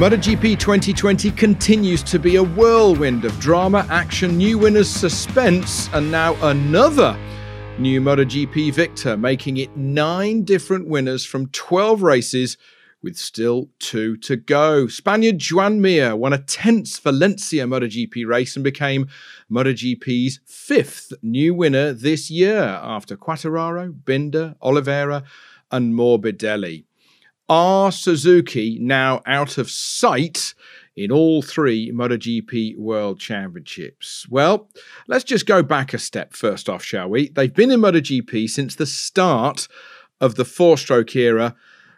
MotoGP 2020 continues to be a whirlwind of drama, action, new winners, suspense, and now another new MotoGP victor, making it nine different winners from 12 races with still two to go. Spaniard Joan Mir won a tense Valencia MotoGP race and became MotoGP's fifth new winner this year after Quartararo, Binder, Oliveira, and Morbidelli. Are Suzuki now out of sight in all three MotoGP World Championships? Well, let's just go back a step first off, shall we? They've been in MotoGP since the start of the four stroke era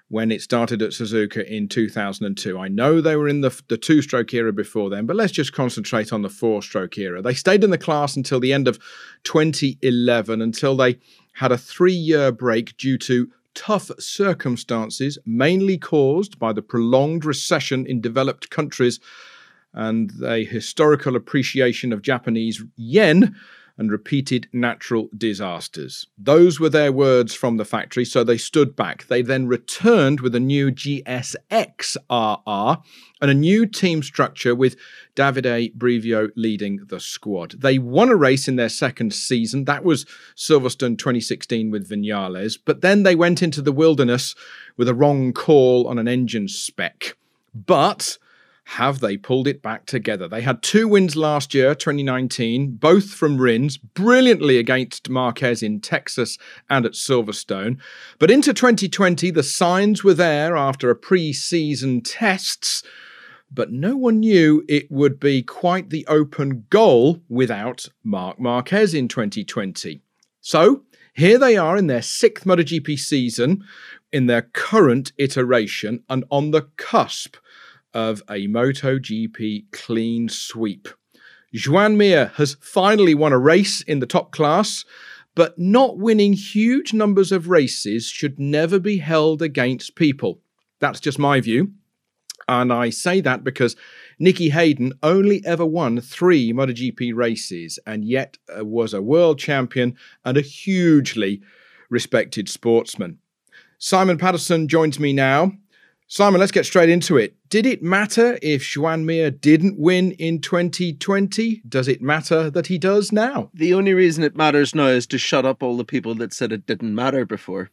when it started at Suzuka in 2002. I know they were in the, the two stroke era before then, but let's just concentrate on the four stroke era. They stayed in the class until the end of 2011, until they had a three year break due to tough circumstances, mainly caused by the prolonged recession in developed countries and a historical appreciation of Japanese yen and repeated natural disasters. Those were their words from the factory, so they stood back. They then returned with a new GSX-RR and a new team structure with Davide Brivio leading the squad. They won a race in their second season. That was Silverstone 2016 with Vinales, but then they went into the wilderness with a wrong call on an engine spec. But have they pulled it back together? They had two wins last year, 2019, both from Rins, brilliantly against Marquez in Texas and at Silverstone. But into 2020, the signs were there after a pre season tests, but no one knew it would be quite the open goal without Marc Marquez in 2020. So here they are in their sixth MotoGP season, in their current iteration, and on the cusp of a MotoGP clean sweep. Joan Mir has finally won a race in the top class, but not winning huge numbers of races should never be held against people. That's just my view. And I say that because Nicky Hayden only ever won three MotoGP races and yet uh, was a world champion and a hugely respected sportsman. Simon Patterson joins me now. Simon, let's get straight into it. Did it matter if Joan Mir didn't win in 2020? Does it matter that he does now? The only reason it matters now is to shut up all the people that said it didn't matter before.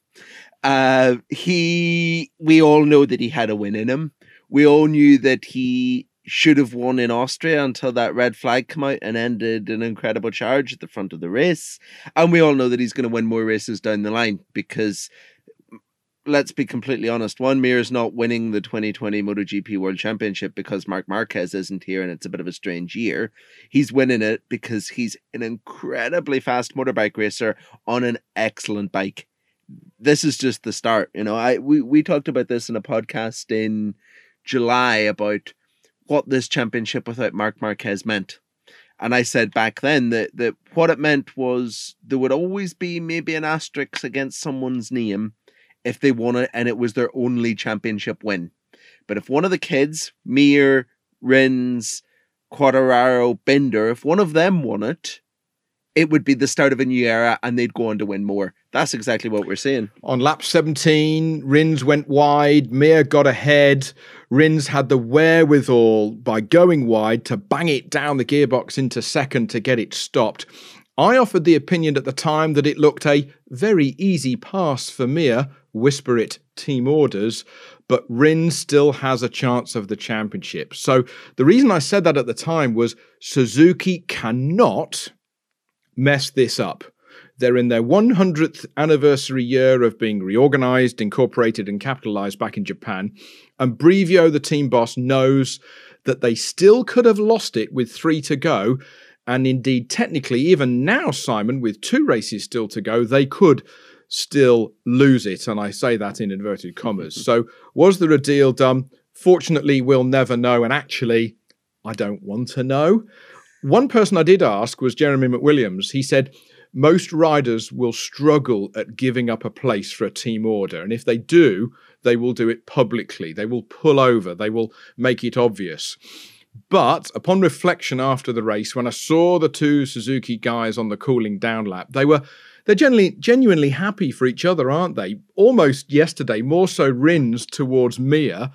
Uh, he, we all know that he had a win in him. We all knew that he should have won in Austria until that red flag came out and ended an incredible charge at the front of the race. And we all know that he's going to win more races down the line because let's be completely honest, Joan Mir is not winning the 2020 MotoGP World Championship because Marc Marquez isn't here and it's a bit of a strange year. He's winning it because he's an incredibly fast motorbike racer on an excellent bike. This is just the start, you know. I we, we talked about this in a podcast in July about what this championship without Marc Marquez meant. And I said back then that, that what it meant was there would always be maybe an asterisk against someone's name if they won it and it was their only championship win. But if one of the kids, Mir, Rins, Quartararo, Binder, if one of them won it, it would be the start of a new era and they'd go on to win more. That's exactly what we're seeing. On lap 17, Rins went wide, Mir got ahead. Rins had the wherewithal by going wide to bang it down the gearbox into second to get it stopped. I offered the opinion at the time that it looked a very easy pass for Mir, whisper it team orders, but Rins still has a chance of the championship. So the reason I said that at the time was Suzuki cannot mess this up. They're in their 100th anniversary year of being reorganized, incorporated, and capitalized back in Japan. And Brivio, the team boss, knows that they still could have lost it with three to go. And indeed, technically, even now, Simon, with two races still to go, they could still lose it. And I say that in inverted commas. so, was there a deal done? Fortunately, we'll never know. And actually, I don't want to know. One person I did ask was Jeremy McWilliams. He said, most riders will struggle at giving up a place for a team order. And if they do, they will do it publicly. They will pull over. They will make it obvious. But upon reflection after the race, when I saw the two Suzuki guys on the cooling down lap, they were they're generally genuinely happy for each other, aren't they? Almost yesterday, more so Rins towards Mir,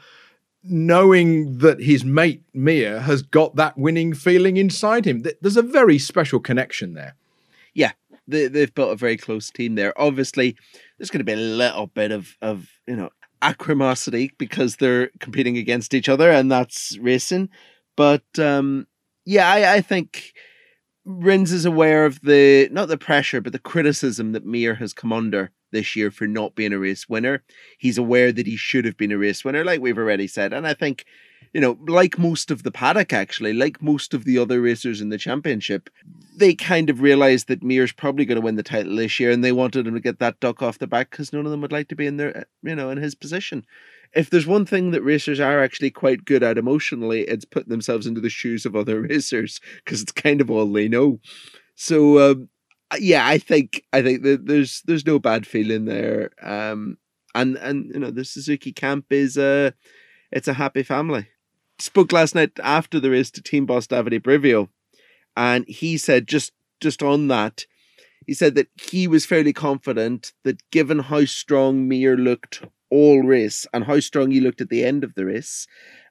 knowing that his mate Mir has got that winning feeling inside him. There's a very special connection there. Yeah, they, they've built a very close team there. Obviously, there's going to be a little bit of of you know acrimosity because they're competing against each other, and that's racing. But um, yeah, I, I think Rins is aware of the not the pressure, but the criticism that Mir has come under this year for not being a race winner. He's aware that he should have been a race winner, like we've already said. And I think, you know, like most of the paddock, actually, like most of the other racers in the championship, they kind of realized that Mir's probably going to win the title this year, and they wanted him to get that duck off the back because none of them would like to be in their, you know, in his position. If there's one thing that racers are actually quite good at emotionally, it's putting themselves into the shoes of other racers because it's kind of all they know. So um, yeah, I think I think that there's there's no bad feeling there. Um, and and you know the Suzuki camp is a it's a happy family. Spoke last night after the race to team boss Davide Brivio, and he said just just on that, he said that he was fairly confident that given how strong Mir looked all wrists and how strong he looked at the end of the wrists.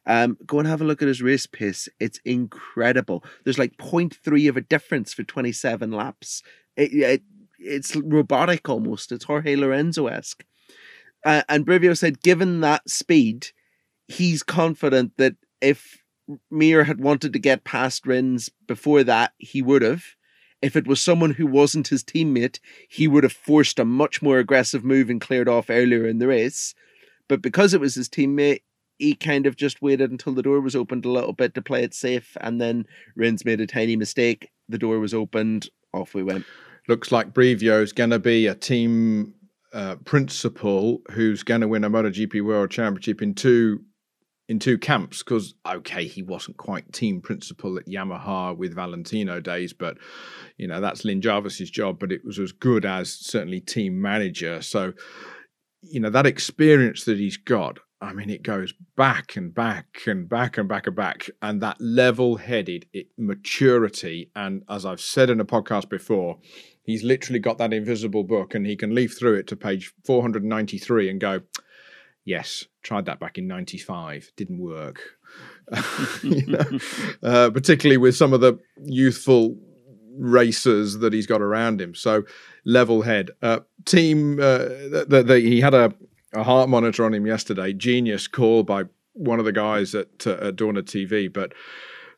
um, go and have a look at his wrist pace. It's incredible. There's like 0.3 of a difference for 27 laps it, it it's robotic almost. It's Jorge Lorenzo esque. Uh, and Brivio said, given that speed, he's confident that if Mir had wanted to get past Rins before that, he would have. If it was someone who wasn't his teammate, he would have forced a much more aggressive move and cleared off earlier in the race. But because it was his teammate, he kind of just waited until the door was opened a little bit to play it safe. And then Rins made a tiny mistake. The door was opened. Off we went looks like Brivio is going to be a team uh, principal who's going to win a MotoGP World Championship in two in two camps. Because okay, he wasn't quite team principal at Yamaha with Valentino days, but you know that's Lin Jarvis's job. But it was as good as certainly team manager. So you know that experience that he's got I mean, it goes back and back and back and back and back. And that level headed maturity. And as I've said in a podcast before, he's literally got that invisible book and he can leaf through it to page 493 and go, yes, tried that back in 95, didn't work. you know, uh, particularly with some of the youthful racers that he's got around him. So level head. Uh, team, uh, the, the, the, he had a, a heart monitor on him yesterday. Genius call by one of the guys at, uh, at Dorna TV, but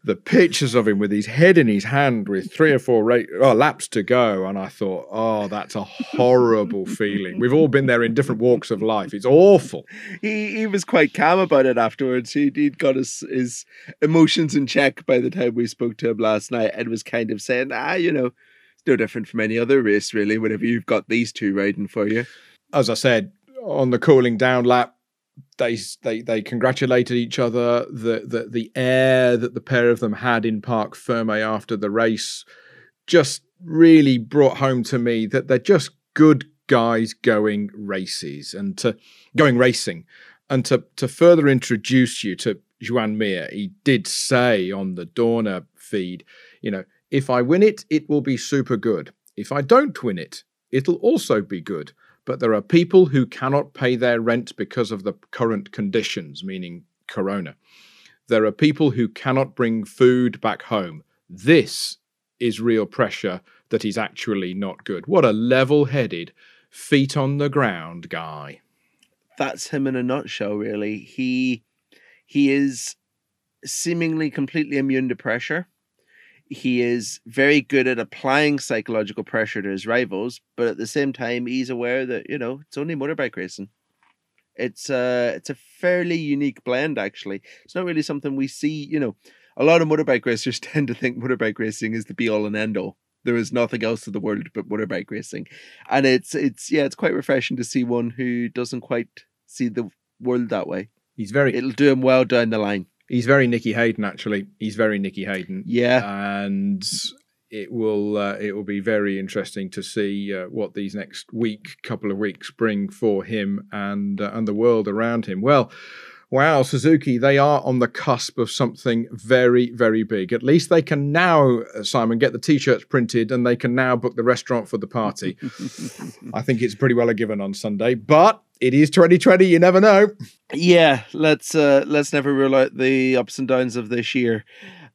the pictures of him with his head in his hand with three or four ra- oh, laps to go. And I thought, oh, that's a horrible feeling. We've all been there in different walks of life. It's awful. He, he was quite calm about it afterwards. He, he'd got his, his emotions in check by the time we spoke to him last night and was kind of saying, ah, you know, it's no different from any other race, really, whenever you've got these two riding for you. As I said, on the cooling down lap, they they they congratulated each other. The the the air that the pair of them had in Parc Ferme after the race just really brought home to me that they're just good guys going races and to going racing and to to further introduce you to Joan Mir, he did say on the Dorna feed, you know, if I win it, it will be super good. If I don't win it, it'll also be good. But there are people who cannot pay their rent because of the current conditions, meaning corona. There are people who cannot bring food back home. This is real pressure that is actually not good. What a level headed, feet on the ground guy. That's him in a nutshell, really. He he is seemingly completely immune to pressure he is very good at applying psychological pressure to his rivals, but at the same time, he's aware that you know it's only motorbike racing. It's uh it's a fairly unique blend, actually. It's not really something we see. You know, a lot of motorbike racers tend to think motorbike racing is the be all and end all. There is nothing else in the world but motorbike racing, and it's it's yeah, it's quite refreshing to see one who doesn't quite see the world that way. He's very. It'll do him well down the line. He's very Nicky Hayden, actually. He's very Nicky Hayden. Yeah, and it will uh, it will be very interesting to see uh, what these next week, couple of weeks, bring for him and uh, and the world around him. Well, Wow, Suzuki, they are on the cusp of something very, very big. At least they can now, uh, Simon, get the t shirts printed and they can now book the restaurant for the party. I think it's pretty well a given on Sunday, but it is 2020. You never know. Yeah, let's uh, let's never rule out the ups and downs of this year.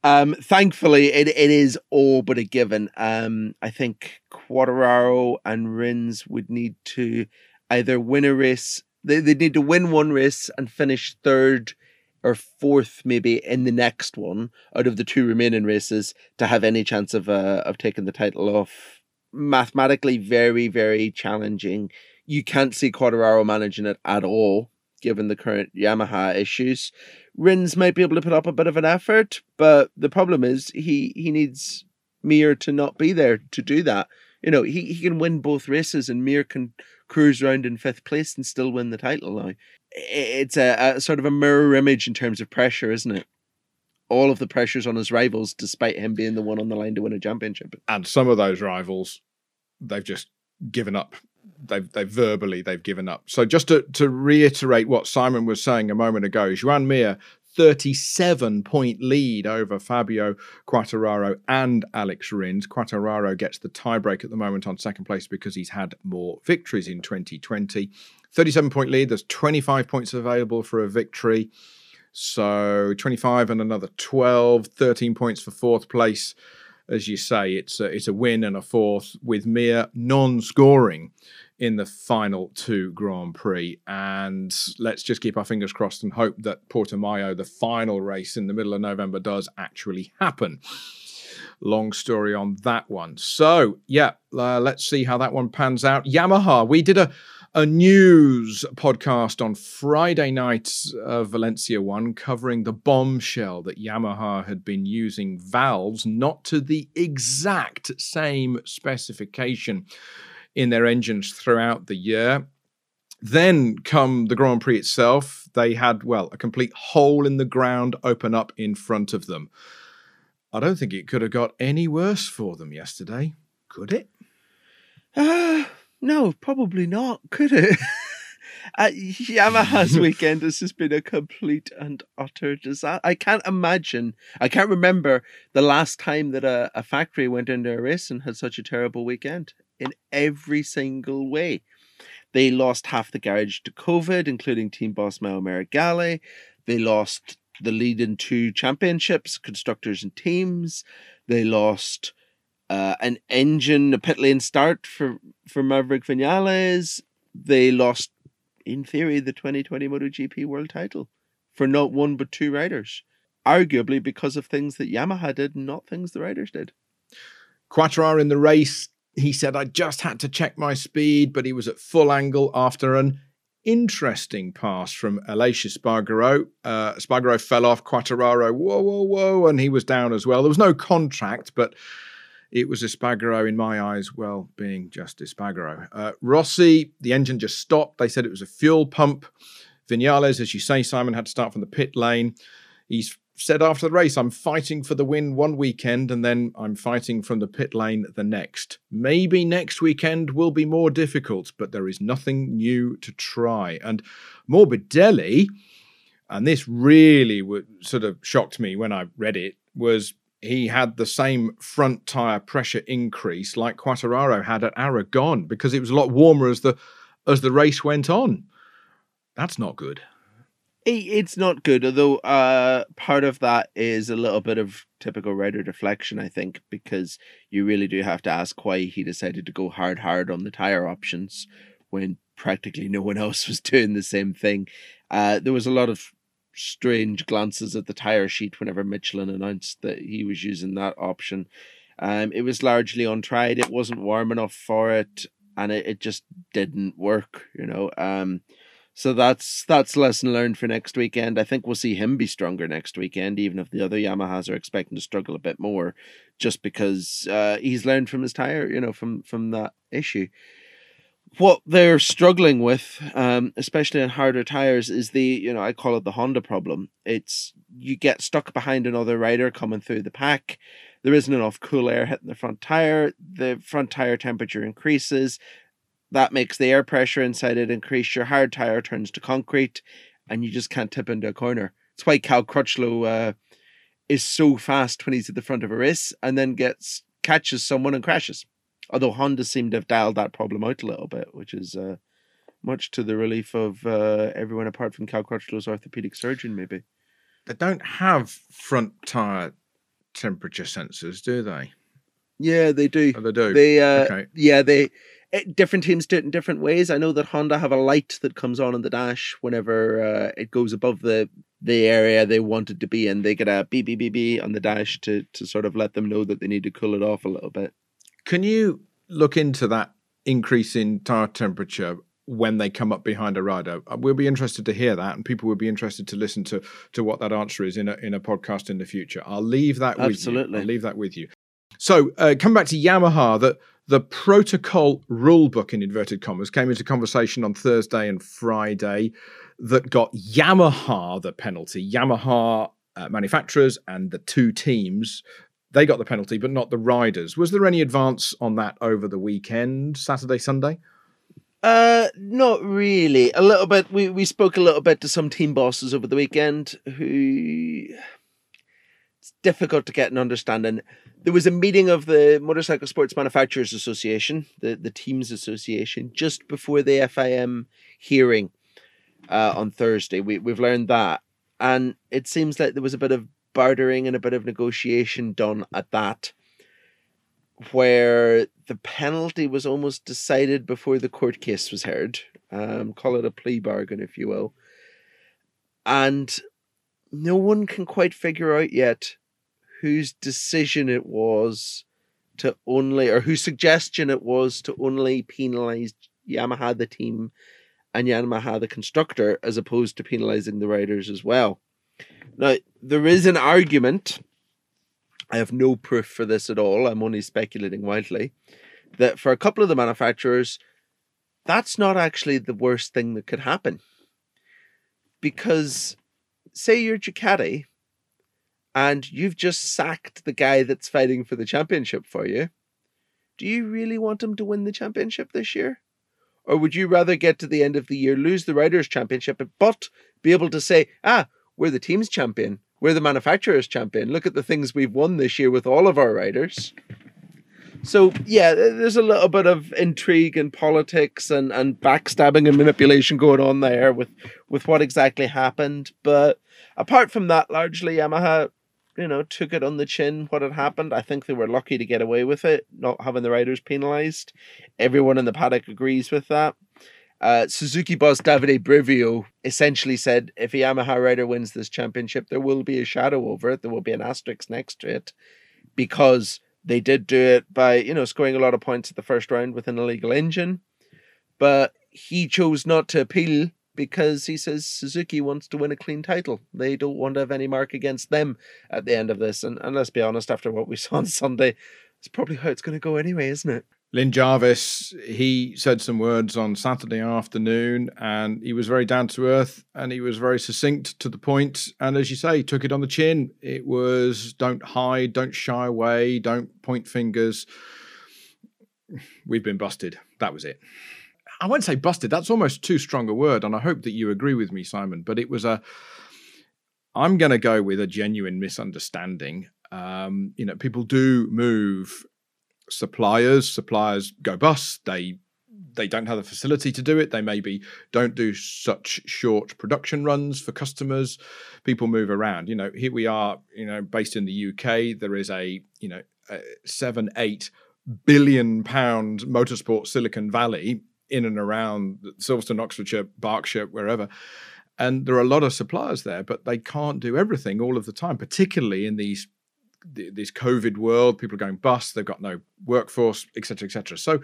Um, thankfully, it, it is all but a given. Um, I think Quartararo and Rins would need to either win a race they, they need to win one race and finish third or fourth maybe in the next one out of the two remaining races to have any chance of uh, of taking the title off. Mathematically, very very challenging. You can't see Quartararo managing it at all, given the current Yamaha issues. Rins might be able to put up a bit of an effort, but the problem is he he needs Mir to not be there to do that. You know, he, he can win both races and Mir can cruise around in fifth place and still win the title now. It's a, a sort of a mirror image in terms of pressure, isn't it? All of the pressures on his rivals, despite him being the one on the line to win a championship. And some of those rivals, they've just given up. They've they verbally they've given up. So just to, to reiterate what Simon was saying a moment ago, Joan Mir 37 point lead over Fabio Quartararo and Alex Rins. Quartararo gets the tiebreak at the moment on second place because he's had more victories in 2020. 37 point lead, there's 25 points available for a victory. So 25 and another 12, 13 points for fourth place. As you say, it's a, it's a win and a fourth with Mir non scoring in the final two Grand Prix. And let's just keep our fingers crossed and hope that Portimao, the final race in the middle of November, does actually happen. Long story on that one. So, yeah, uh, let's see how that one pans out. Yamaha, we did a a news podcast on Friday night of Valencia 1 covering the bombshell that Yamaha had been using valves not to the exact same specification in their engines throughout the year. Then come the Grand Prix itself, they had, well, a complete hole in the ground open up in front of them. I don't think it could have got any worse for them yesterday, could it? Uh, no, probably not, could it? uh, Yamaha's weekend has just been a complete and utter disaster. I can't imagine, I can't remember the last time that a, a factory went into a race and had such a terrible weekend in every single way. They lost half the garage to COVID, including team boss Mauro Meregalli. They lost the lead in two championships, constructors and teams. They lost uh, an engine, a pit lane start for, for Maverick Vinales. They lost, in theory, the 2020 MotoGP world title for not one but two riders. Arguably because of things that Yamaha did, not things the riders did. Quartararo in the race he said, I just had to check my speed, but he was at full angle after an interesting pass from Aleix Espargaro. Uh, Espargaro fell off, Quartararo, whoa, whoa, whoa, and he was down as well. There was no contract, but it was Espargaro in my eyes, well, being just Espargaro. Uh, Rossi, the engine just stopped. They said it was a fuel pump. Vinales, as you say, Simon had to start from the pit lane. He's said after the race, I'm fighting for the win one weekend and then I'm fighting from the pit lane the next. Maybe next weekend will be more difficult, but there is nothing new to try. And Morbidelli, and this really sort of shocked me when I read it, was he had the same front tire pressure increase like Quartararo had at Aragon because it was a lot warmer as the as the race went on. That's not good it's not good, although uh, part of that is a little bit of typical rider deflection, I think, because you really do have to ask why he decided to go hard, hard on the tire options when practically no one else was doing the same thing. Uh, there was a lot of strange glances at the tire sheet whenever Michelin announced that he was using that option. Um, it was largely untried. It wasn't warm enough for it, and it, it just didn't work. You know, um, so that's that's lesson learned for next weekend. I think we'll see him be stronger next weekend, even if the other Yamahas are expecting to struggle a bit more, just because uh, he's learned from his tire, you know, from from that issue. What they're struggling with, um, especially on harder tires, is the you know I call it the Honda problem. It's you get stuck behind another rider coming through the pack. There isn't enough cool air hitting the front tire. The front tire temperature increases that makes the air pressure inside it increase. Your hard tire turns to concrete. and you just can't tip into a corner. It's why Cal Crutchlow uh, is so fast when he's at the front of a race and then gets catches someone and crashes. Although Honda seem to have dialed that problem out a little bit, which is uh, much to the relief of uh, everyone apart from Cal Crutchlow's orthopedic surgeon, maybe. They don't have front tire temperature sensors, do they? Yeah, they do. Oh, they do. They, uh, okay. yeah, they. Different teams do it in different ways. I know that Honda have a light that comes on in the dash whenever uh, it goes above the the area they want it to be in. They get a beep beep beep beep on the dash to to sort of let them know that they need to cool it off a little bit. Can you look into that increase in tire temperature when they come up behind a rider? Uh, We'll be interested to hear that, and people will be interested to listen to to what that answer is in a in a podcast in the future. I'll leave that with you. Absolutely. I'll leave that with you. So, uh, come back to Yamaha. The the protocol rule book in inverted commas came into conversation on Thursday and Friday that got Yamaha the penalty. Yamaha uh, manufacturers and the two teams they got the penalty, but not the riders. Was there any advance on that over the weekend, Saturday, Sunday? Uh, not really. A little bit. We we spoke a little bit to some team bosses over the weekend who difficult to get an understanding. There was a meeting of the Motorcycle Sports Manufacturers Association, the the teams association, just before the FIM hearing uh, on Thursday. We we've learned that, and it seems like there was a bit of bartering and a bit of negotiation done at that where the penalty was almost decided before the court case was heard. Um, call it a plea bargain, if you will. And no one can quite figure out yet whose decision it was to only, or whose suggestion it was to only penalise Yamaha, the team, and Yamaha, the constructor, as opposed to penalising the riders as well. Now, there is an argument I have no proof for this at all. I'm only speculating wildly. That for a couple of the manufacturers, that's not actually the worst thing that could happen. Because, say you're Ducati and you've just sacked the guy that's fighting for the championship for you. Do you really want him to win the championship this year? Or would you rather get to the end of the year, lose the Riders' Championship, but be able to say, ah, we're the team's champion, we're the manufacturer's champion. Look at the things we've won this year with all of our riders. So yeah, there's a little bit of intrigue and politics and, and backstabbing and manipulation going on there with, with what exactly happened. But apart from that, largely Yamaha, you know, took it on the chin what had happened. I think they were lucky to get away with it, not having the riders penalised. Everyone in the paddock agrees with that. Uh, Suzuki boss Davide Brivio essentially said if a Yamaha rider wins this championship, there will be a shadow over it. There will be an asterisk next to it because they did do it by, you know, scoring a lot of points at the first round with an illegal engine. But he chose not to appeal because he says Suzuki wants to win a clean title. They don't want to have any mark against them at the end of this. And, and let's be honest, after what we saw on Sunday, it's probably how it's going to go anyway, isn't it? Lin Jarvis, he said some words on Saturday afternoon and he was very down to earth and he was very succinct to the point. And as you say, took it on the chin. It was don't hide, don't shy away, don't point fingers. We've been busted. That was it. I won't say busted. That's almost too strong a word. And I hope that you agree with me, Simon. But it was a, I'm going to go with a genuine misunderstanding. Um, you know, people do move suppliers suppliers go bust they they don't have the facility to do it they maybe don't do such short production runs for customers people move around you know here we are you know based in the uk there is a you know a 7 8 billion pound motorsport silicon valley in and around silverstone oxfordshire berkshire wherever and there are a lot of suppliers there but they can't do everything all of the time particularly in these this COVID world, people are going bust, they've got no workforce, etc., etc. So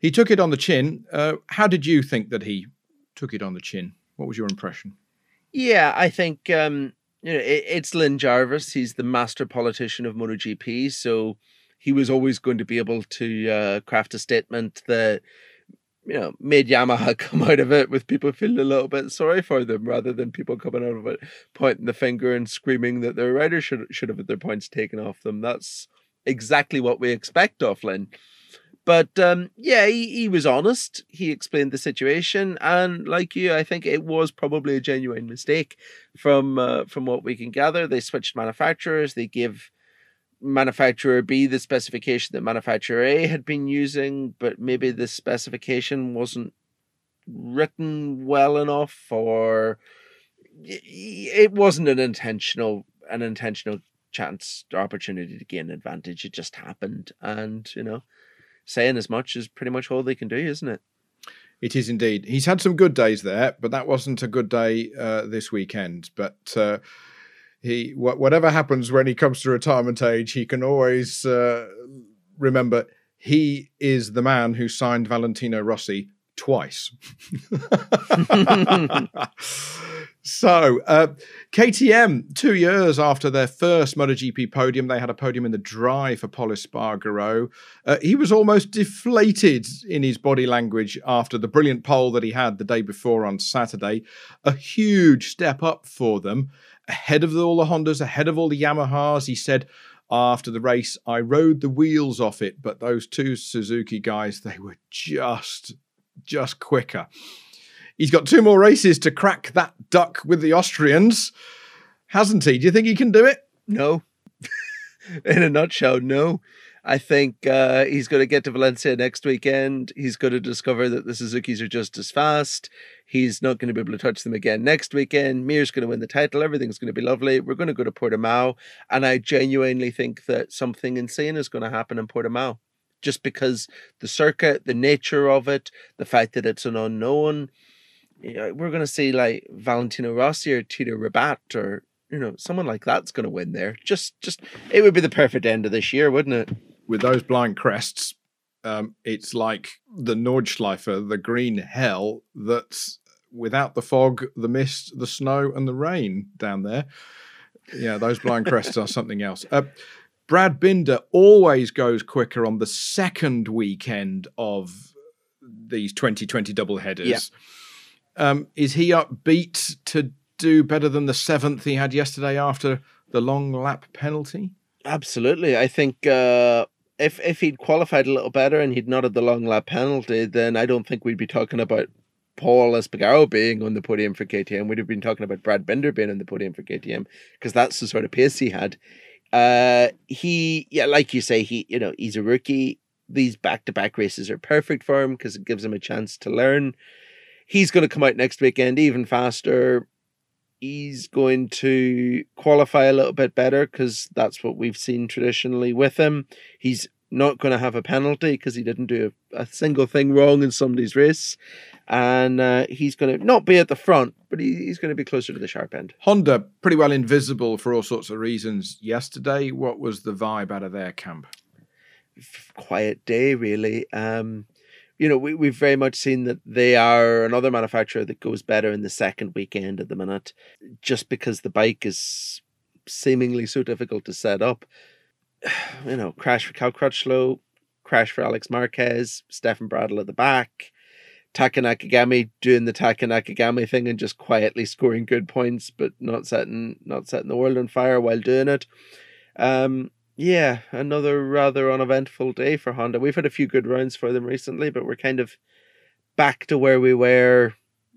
he took it on the chin. Uh, how did you think that he took it on the chin? What was your impression? Yeah, I think um, you know it, it's Lin Jarvis. He's the master politician of MotoGP, so he was always going to be able to uh, craft a statement that you know made Yamaha come out of it with people feeling a little bit sorry for them, rather than people coming out of it pointing the finger and screaming that their riders should should have had their points taken off them. That's exactly what we expect of Lin. But um, yeah, he, he was honest. He explained the situation, and like you, I think it was probably a genuine mistake from uh, from what we can gather. They switched manufacturers. They gave manufacturer B the specification that manufacturer A had been using, but maybe the specification wasn't written well enough, or it wasn't an intentional an intentional chance or opportunity to gain advantage. It just happened, and you know saying as much is pretty much all they can do, isn't it? It is indeed. He's had some good days there, but that wasn't a good day uh, this weekend. But uh, he, wh- whatever happens when he comes to retirement age, he can always uh, remember he is the man who signed Valentino Rossi twice. So, uh, KTM, two years after their first MotoGP podium, they had a podium in the dry for Pol Espargaro. Uh, he was almost deflated in his body language after the brilliant pole that he had the day before on Saturday. A huge step up for them, ahead of all the Hondas, ahead of all the Yamahas. He said, after the race, I rode the wheels off it, but those two Suzuki guys, they were just, just quicker. He's got two more races to crack that duck with the Austrians, hasn't he? Do you think he can do it? No. In a nutshell, no. I think uh, he's going to get to Valencia next weekend. He's going to discover that the Suzuki's are just as fast. He's not going to be able to touch them again next weekend. Mir's going to win the title. Everything's going to be lovely. We're going to go to Portimao. And I genuinely think that something insane is going to happen in Portimao just because the circuit, the nature of it, the fact that it's an unknown you know, we're going to see like Valentino Rossi or Tito Rabat or you know someone like that's going to win there. Just, just it would be the perfect end of this year, wouldn't it? With those blind crests, um, it's like the Nordschleife, the green hell that's without the fog, the mist, the snow, and the rain down there. Yeah, those blind crests are something else. Uh, Brad Binder always goes quicker on the second weekend of these 2020 double headers. Yeah. Um, is he upbeat to do better than the seventh he had yesterday after the long lap penalty? Absolutely. I think uh, if if he'd qualified a little better and he'd not had the long lap penalty, then I don't think we'd be talking about Pol Espargaro being on the podium for KTM. We'd have been talking about Brad Binder being on the podium for KTM because that's the sort of pace he had. Uh, he, yeah, like you say, he, you know, he's a rookie. These back to back races are perfect for him because it gives him a chance to learn. He's going to come out next weekend even faster. He's going to qualify a little bit better because that's what we've seen traditionally with him. He's not going to have a penalty because he didn't do a, a, single thing wrong in somebody's race. And uh, he's going to not be at the front, but he, he's going to be closer to the sharp end. Honda, pretty well invisible for all sorts of reasons yesterday. What was the vibe out of their camp? Quiet day, really. Um, you know, we, we've very much seen that they are another manufacturer that goes better in the second weekend at the minute, just because the bike is seemingly so difficult to set up. You know, crash for Cal Crutchlow, crash for Alex Marquez, Stefan Bradl at the back, Taka Nakagami doing the Taka Nakagami thing and just quietly scoring good points, but not setting not setting the world on fire while doing it. Um, yeah, another rather uneventful day for Honda. We've had a few good rounds for them recently, but we're kind of back to where we were,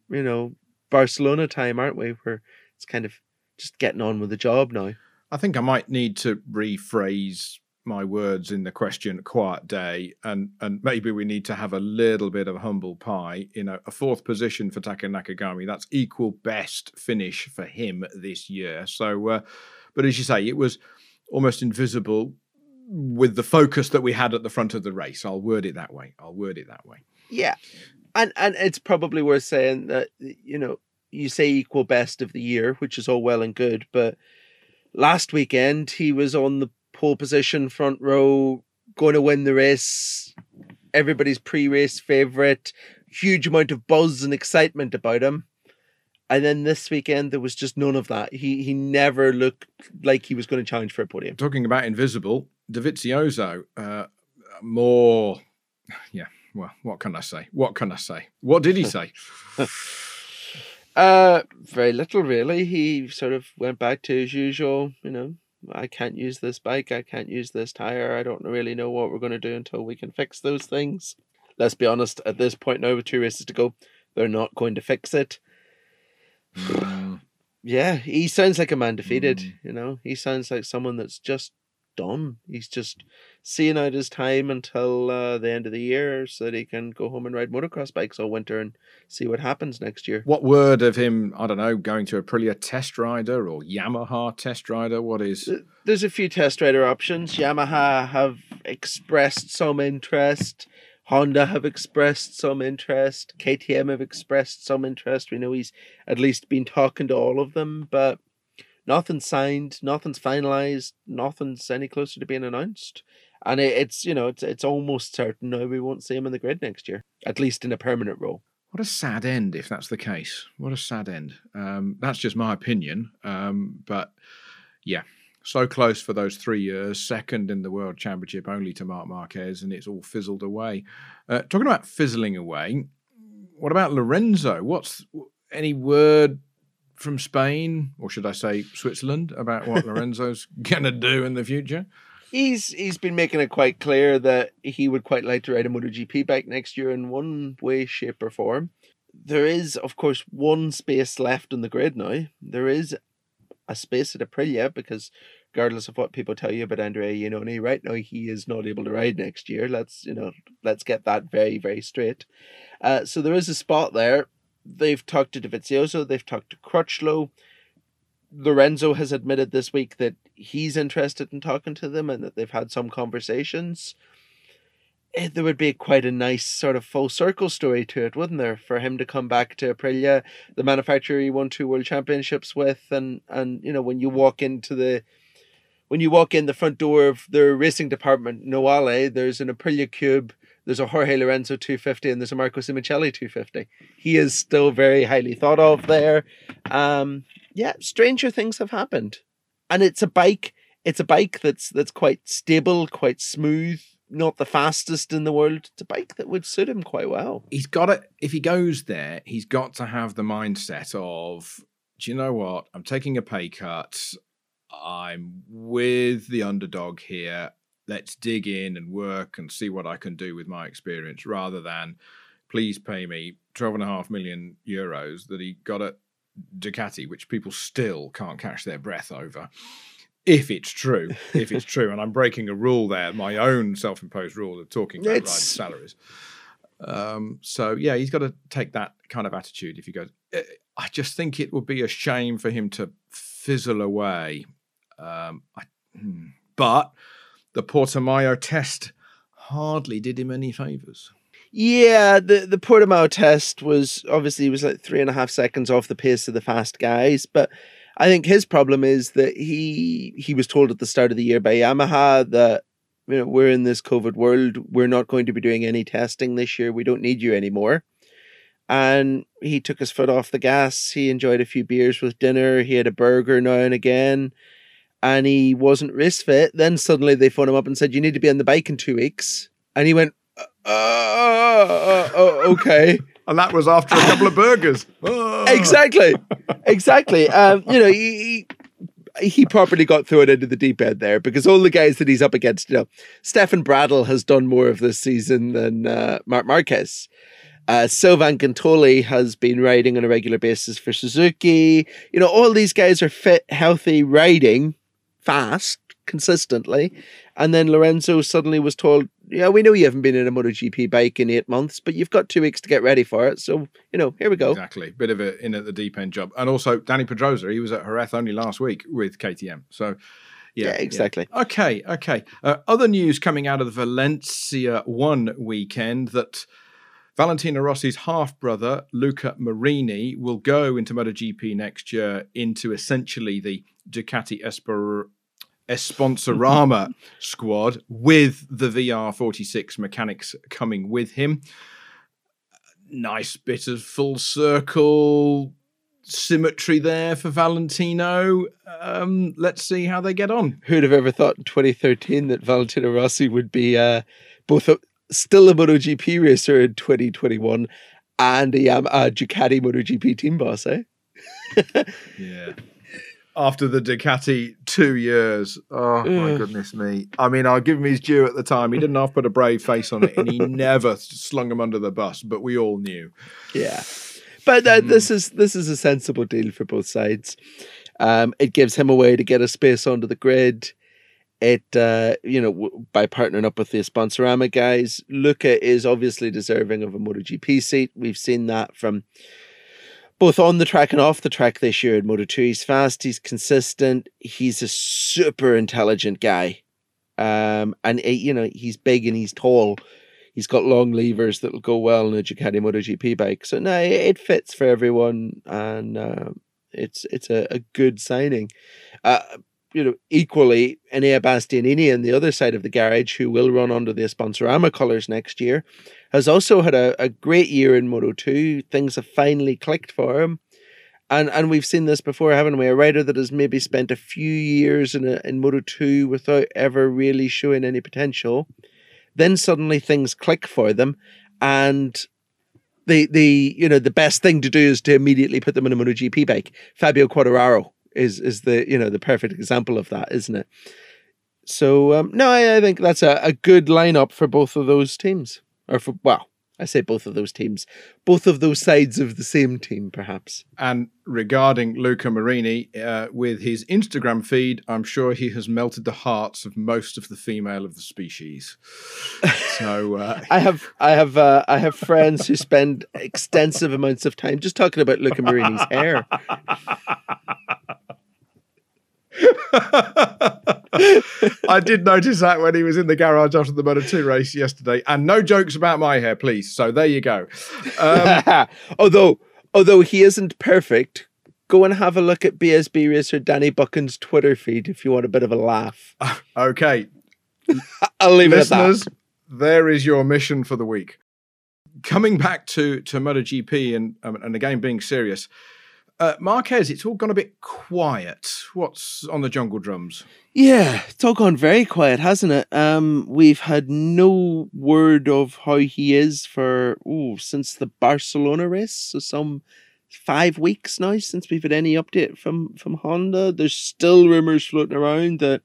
you know, Barcelona time, aren't we? Where it's kind of just getting on with the job now. I think I might need to rephrase my words in the question quiet day and and maybe we need to have a little bit of humble pie you know a fourth position for Taka Nakagami that's equal best finish for him this year so uh, but as you say it was almost invisible with the focus that we had at the front of the race. I'll word it that way. I'll word it that way. Yeah. And and it's probably worth saying that you know, you say equal best of the year, which is all well and good, but last weekend he was on the pole position front row going to win the race. Everybody's pre-race favorite, huge amount of buzz and excitement about him. And then this weekend there was just none of that. He he never looked like he was going to challenge for a podium. Talking about invisible, Dovizioso, uh, more, yeah. Well, what can I say? What can I say? What did he say? uh, very little really. He sort of went back to his usual, you know, I can't use this bike, I can't use this tire, I don't really know what we're going to do until we can fix those things. Let's be honest, at this point now, with two races to go, they're not going to fix it. Mm, Yeah, he sounds like a man defeated, Mm. you know? He sounds like someone that's just done. He's just seeing out his time until uh, the end of the year so that he can go home and ride motocross bikes all winter and see what happens next year. what word of him? I don't know. Going to a Aprilia test rider or Yamaha test rider? What is? There's a few test rider options. Yamaha have expressed some interest. Honda have expressed some interest. KTM have expressed some interest. We know he's at least been talking to all of them, but nothing's signed, nothing's finalized, nothing's any closer to being announced. And it, it's you know it's it's almost certain now we won't see him in the grid next year, at least in a permanent role. What a sad end if that's the case. What a sad end. Um, that's just my opinion. Um, but yeah, so close for those three years, second in the World Championship only to Marc Marquez, and it's all fizzled away. Uh, talking about fizzling away, what about Lorenzo? What's any word from Spain, or should I say Switzerland, about what Lorenzo's going to do in the future? He's he's been making it quite clear that he would quite like to ride a MotoGP bike next year in one way, shape, or form. There is, of course, one space left on the grid now. There is a space at Aprilia because, regardless of what people tell you about Andrea Iannone, right now he is not able to ride next year. Let's you know, let's get that very very straight. Uh, so there is a spot there. They've talked to Dovizioso, they've talked to Crutchlow. Lorenzo has admitted this week that he's interested in talking to them and that they've had some conversations. Eh, There would be quite a nice sort of full circle story to it, wouldn't there? For him to come back to Aprilia, the manufacturer he won two world championships with, and and you know when you walk into the when you walk in the front door of their racing department, Noale, there's an Aprilia Cube, there's a Jorge Lorenzo 250, and there's a Marco Simoncelli 250. He is still very highly thought of there. Um, yeah, stranger things have happened, and it's a bike. It's a bike that's that's quite stable, quite smooth. Not the fastest in the world. to bike that would suit him quite well. he's got it. if he goes there he's got to have the mindset of do you know what i'm taking a pay cut i'm with the underdog here let's dig in and work and see what i can do with my experience rather than please pay me 12 and a half million euros that he got at ducati which people still can't catch their breath over if it's true if it's true and i'm breaking a rule there my own self-imposed rule of talking about It's- salaries um, so yeah, he's got to take that kind of attitude. If he goes, Eh, I just think it would be a shame for him to fizzle away. Um, I, hmm. but the Portimao test hardly did him any favors. Yeah, the the Portimao test was obviously was like three and a half seconds off the pace of the fast guys, but I think his problem is that he he was told at the start of the year by Yamaha that you know we're in this COVID world, we're not going to be doing any testing this year. We don't need you anymore. And he took his foot off the gas. He enjoyed a few beers with dinner. He had a burger now and again, and he wasn't race fit. Then suddenly they phoned him up and said, "You need to be on the bike in two weeks." And he went, uh, uh, uh, okay. And that was after a couple of burgers. Oh. exactly, exactly. Um, you know, he, he he properly got thrown into the deep end there because all the guys that he's up against, you know, Stefan Bradl has done more of this season than uh, Marc Marquez. Uh, Sylvain Guintoli has been riding on a regular basis for Suzuki. You know, all these guys are fit, healthy, riding fast, consistently. And then Lorenzo suddenly was told, Yeah, we know you haven't been in a MotoGP bike in eight months, but you've got two weeks to get ready for it. So, you know, here we go. Exactly. Bit of a in at the deep end job. And also Dani Pedrosa, he was at Jerez only last week with KTM. So yeah, Yeah, exactly. Okay, okay. Uh, other news coming out of the Valencia one weekend that Valentino Rossi's half brother, Luca Marini, will go into MotoGP next year into essentially the Ducati Esper- Esponsorama squad with the VR46 mechanics coming with him. Nice bit of full circle symmetry there for Valentino. Um, let's see how they get on. Who'd have ever thought in 2013 that Valentino Rossi would be uh, both a, still a MotoGP racer in 2021 and a, um, a Ducati MotoGP team boss, eh? Yeah. After the Ducati two years. Oh my goodness me! I mean, I'll give him his due at the time. He didn't half put a brave face on it, and he never slung him under the bus. But we all knew. Yeah, but uh, this is this is a sensible deal for both sides. Um, it gives him a way to get a space onto the grid. It uh, you know w- by partnering up with the Sponsorama guys, Luca is obviously deserving of a MotoGP seat. We've seen that from both on the track and off the track this year at Moto Two. He's fast, he's consistent, he's a super intelligent guy, um, and uh, you know he's big and he's tall. He's got long levers that'll go well in a Ducati MotoGP bike. So no, it it fits for everyone, and uh, it's it's a, a good signing. Uh, you know, equally, Enea Bastianini on the other side of the garage, who will run under the Sponsorama colours next year, has also had a, a great year in Moto 2. Things have finally clicked for him. And and we've seen this before, haven't we? A rider that has maybe spent a few years in a, in Moto 2 without ever really showing any potential. Then suddenly things click for them and the the you know the best thing to do is to immediately put them in a MotoGP bike. Fabio Quartararo is is the you know the perfect example of that, isn't it? So um, no, I, I think that's a, a good lineup for both of those teams, or for well, I say both of those teams, both of those sides of the same team, perhaps. And regarding Luca Marini, uh, with his Instagram feed, I'm sure he has melted the hearts of most of the female of the species. So uh, I have I have uh, I have friends who spend extensive amounts of time just talking about Luca Marini's hair. I did notice that when he was in the garage after the Moto 2 race yesterday. And no jokes about my hair, please. So there you go. Um, although although he isn't perfect, go and have a look at BSB racer Danny Buchan's Twitter feed if you want a bit of a laugh. okay, I'll leave listeners, it at that. there is your mission for the week. Coming back to to MotoGP and um, and again being serious, uh, Marquez, it's all gone a bit quiet. What's on the jungle drums? Yeah, it's all gone very quiet, hasn't it? Um, we've had no word of how he is for since the Barcelona race, so some five weeks now since we've had any update from from Honda. There's still rumors floating around that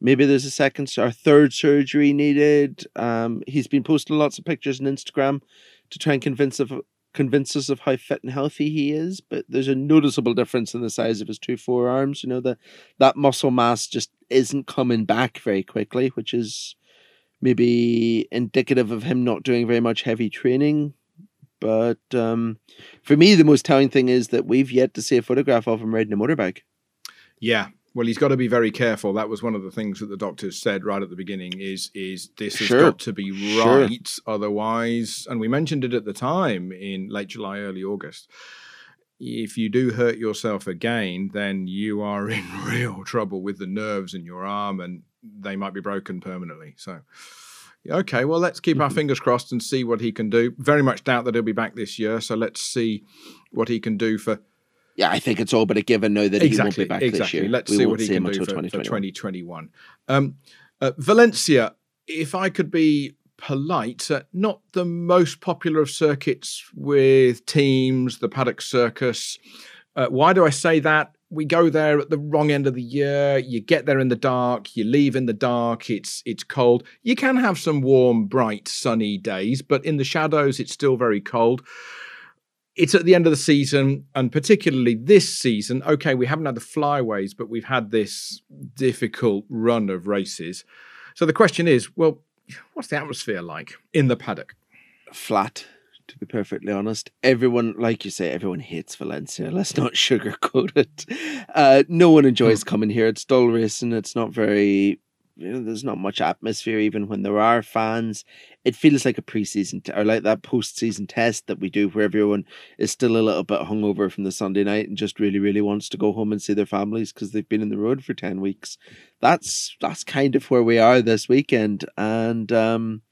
maybe there's a second or third surgery needed. Um, he's been posting lots of pictures on Instagram to try and convince of convince us of how fit and healthy he is. But there's a noticeable difference in the size of his two forearms. You know that that muscle mass just isn't coming back very quickly, which is maybe indicative of him not doing very much heavy training. But um, for me, the most telling thing is that we've yet to see a photograph of him riding a motorbike. Yeah. Well, he's got to be very careful. That was one of the things that the doctors said right at the beginning. Is is this has Sure. got to be Sure. right, otherwise, and we mentioned it at the time in late July, early August. If you do hurt yourself again, then you are in real trouble with the nerves in your arm, and they might be broken permanently. So, okay, well, let's keep our Mhm. fingers crossed and see what he can do. Very much doubt that he'll be back this year, so let's see what he can do for Yeah, I think it's all but a given now that he won't be back this year. Let's We see what he see can him do until for, for 2021. 2021. Um, uh, Valencia, if I could be polite, uh, not the most popular of circuits with teams, the paddock circus. Uh, why do I say that? We go there at the wrong end of the year. You get there in the dark. You leave in the dark. It's it's cold. You can have some warm, bright, sunny days, but in the shadows, it's still very cold it's at the end of the season, and particularly this season. Okay, we haven't had the flyways, but we've had this difficult run of races. So the question is, well, what's the atmosphere like in the paddock? Flat, to be perfectly honest. Everyone, like you say, everyone hates Valencia. Let's not sugarcoat it. Uh, no one enjoys coming here. It's dull racing. It's not very. You know, there's not much atmosphere even when there are fans. It feels like a preseason t- or like that postseason test that we do where everyone is still a little bit hungover from the Sunday night and just really, really wants to go home and see their families because they've been in the road for ten weeks. That's that's kind of where we are this weekend, and um,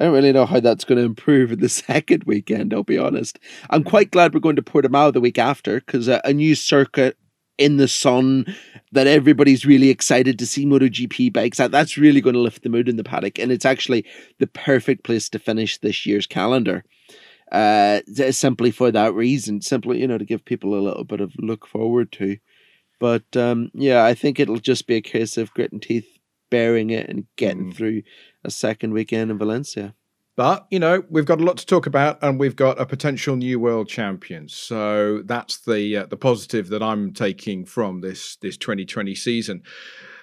I don't really know how that's going to improve in the second weekend. I'll be honest. I'm quite glad we're going to Portimao the week after because a, a new circuit in the sun that everybody's really excited to see MotoGP bikes. That that's really going to lift the mood in the paddock, and it's actually the perfect place to finish this year's calendar. Uh, simply for that reason, simply you know to give people a little bit of look forward to. But um, yeah, I think it'll just be a case of grit and teeth, bearing it, and getting Mm. through a second weekend in Valencia. But, you know, we've got a lot to talk about and we've got a potential new world champion. So that's the uh, the positive that I'm taking from this this 2020 season.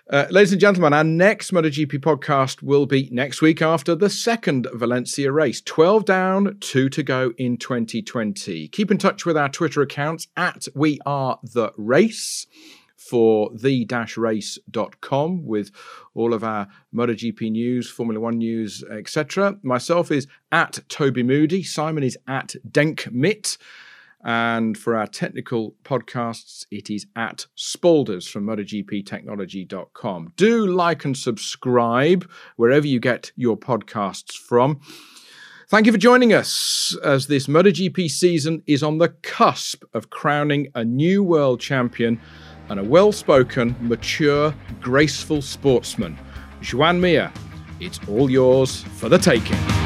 Uh, ladies and gentlemen, our next MotoGP podcast will be next week after the second Valencia race. 12 down, two to go in 2020. Keep in touch with our Twitter accounts at We Are The Race for the-race.com with all of our MotoGP news, Formula One news, etc. Myself is at Toby Moody. Simon is at Denkmit. And for our technical podcasts, it is at Spalders from MotoGPTechnology.com. Do like and subscribe wherever you get your podcasts from. Thank you for joining us as this MotoGP season is on the cusp of crowning a new world champion and a well spoken, mature, graceful sportsman. Joan Mir, it's all yours for the taking.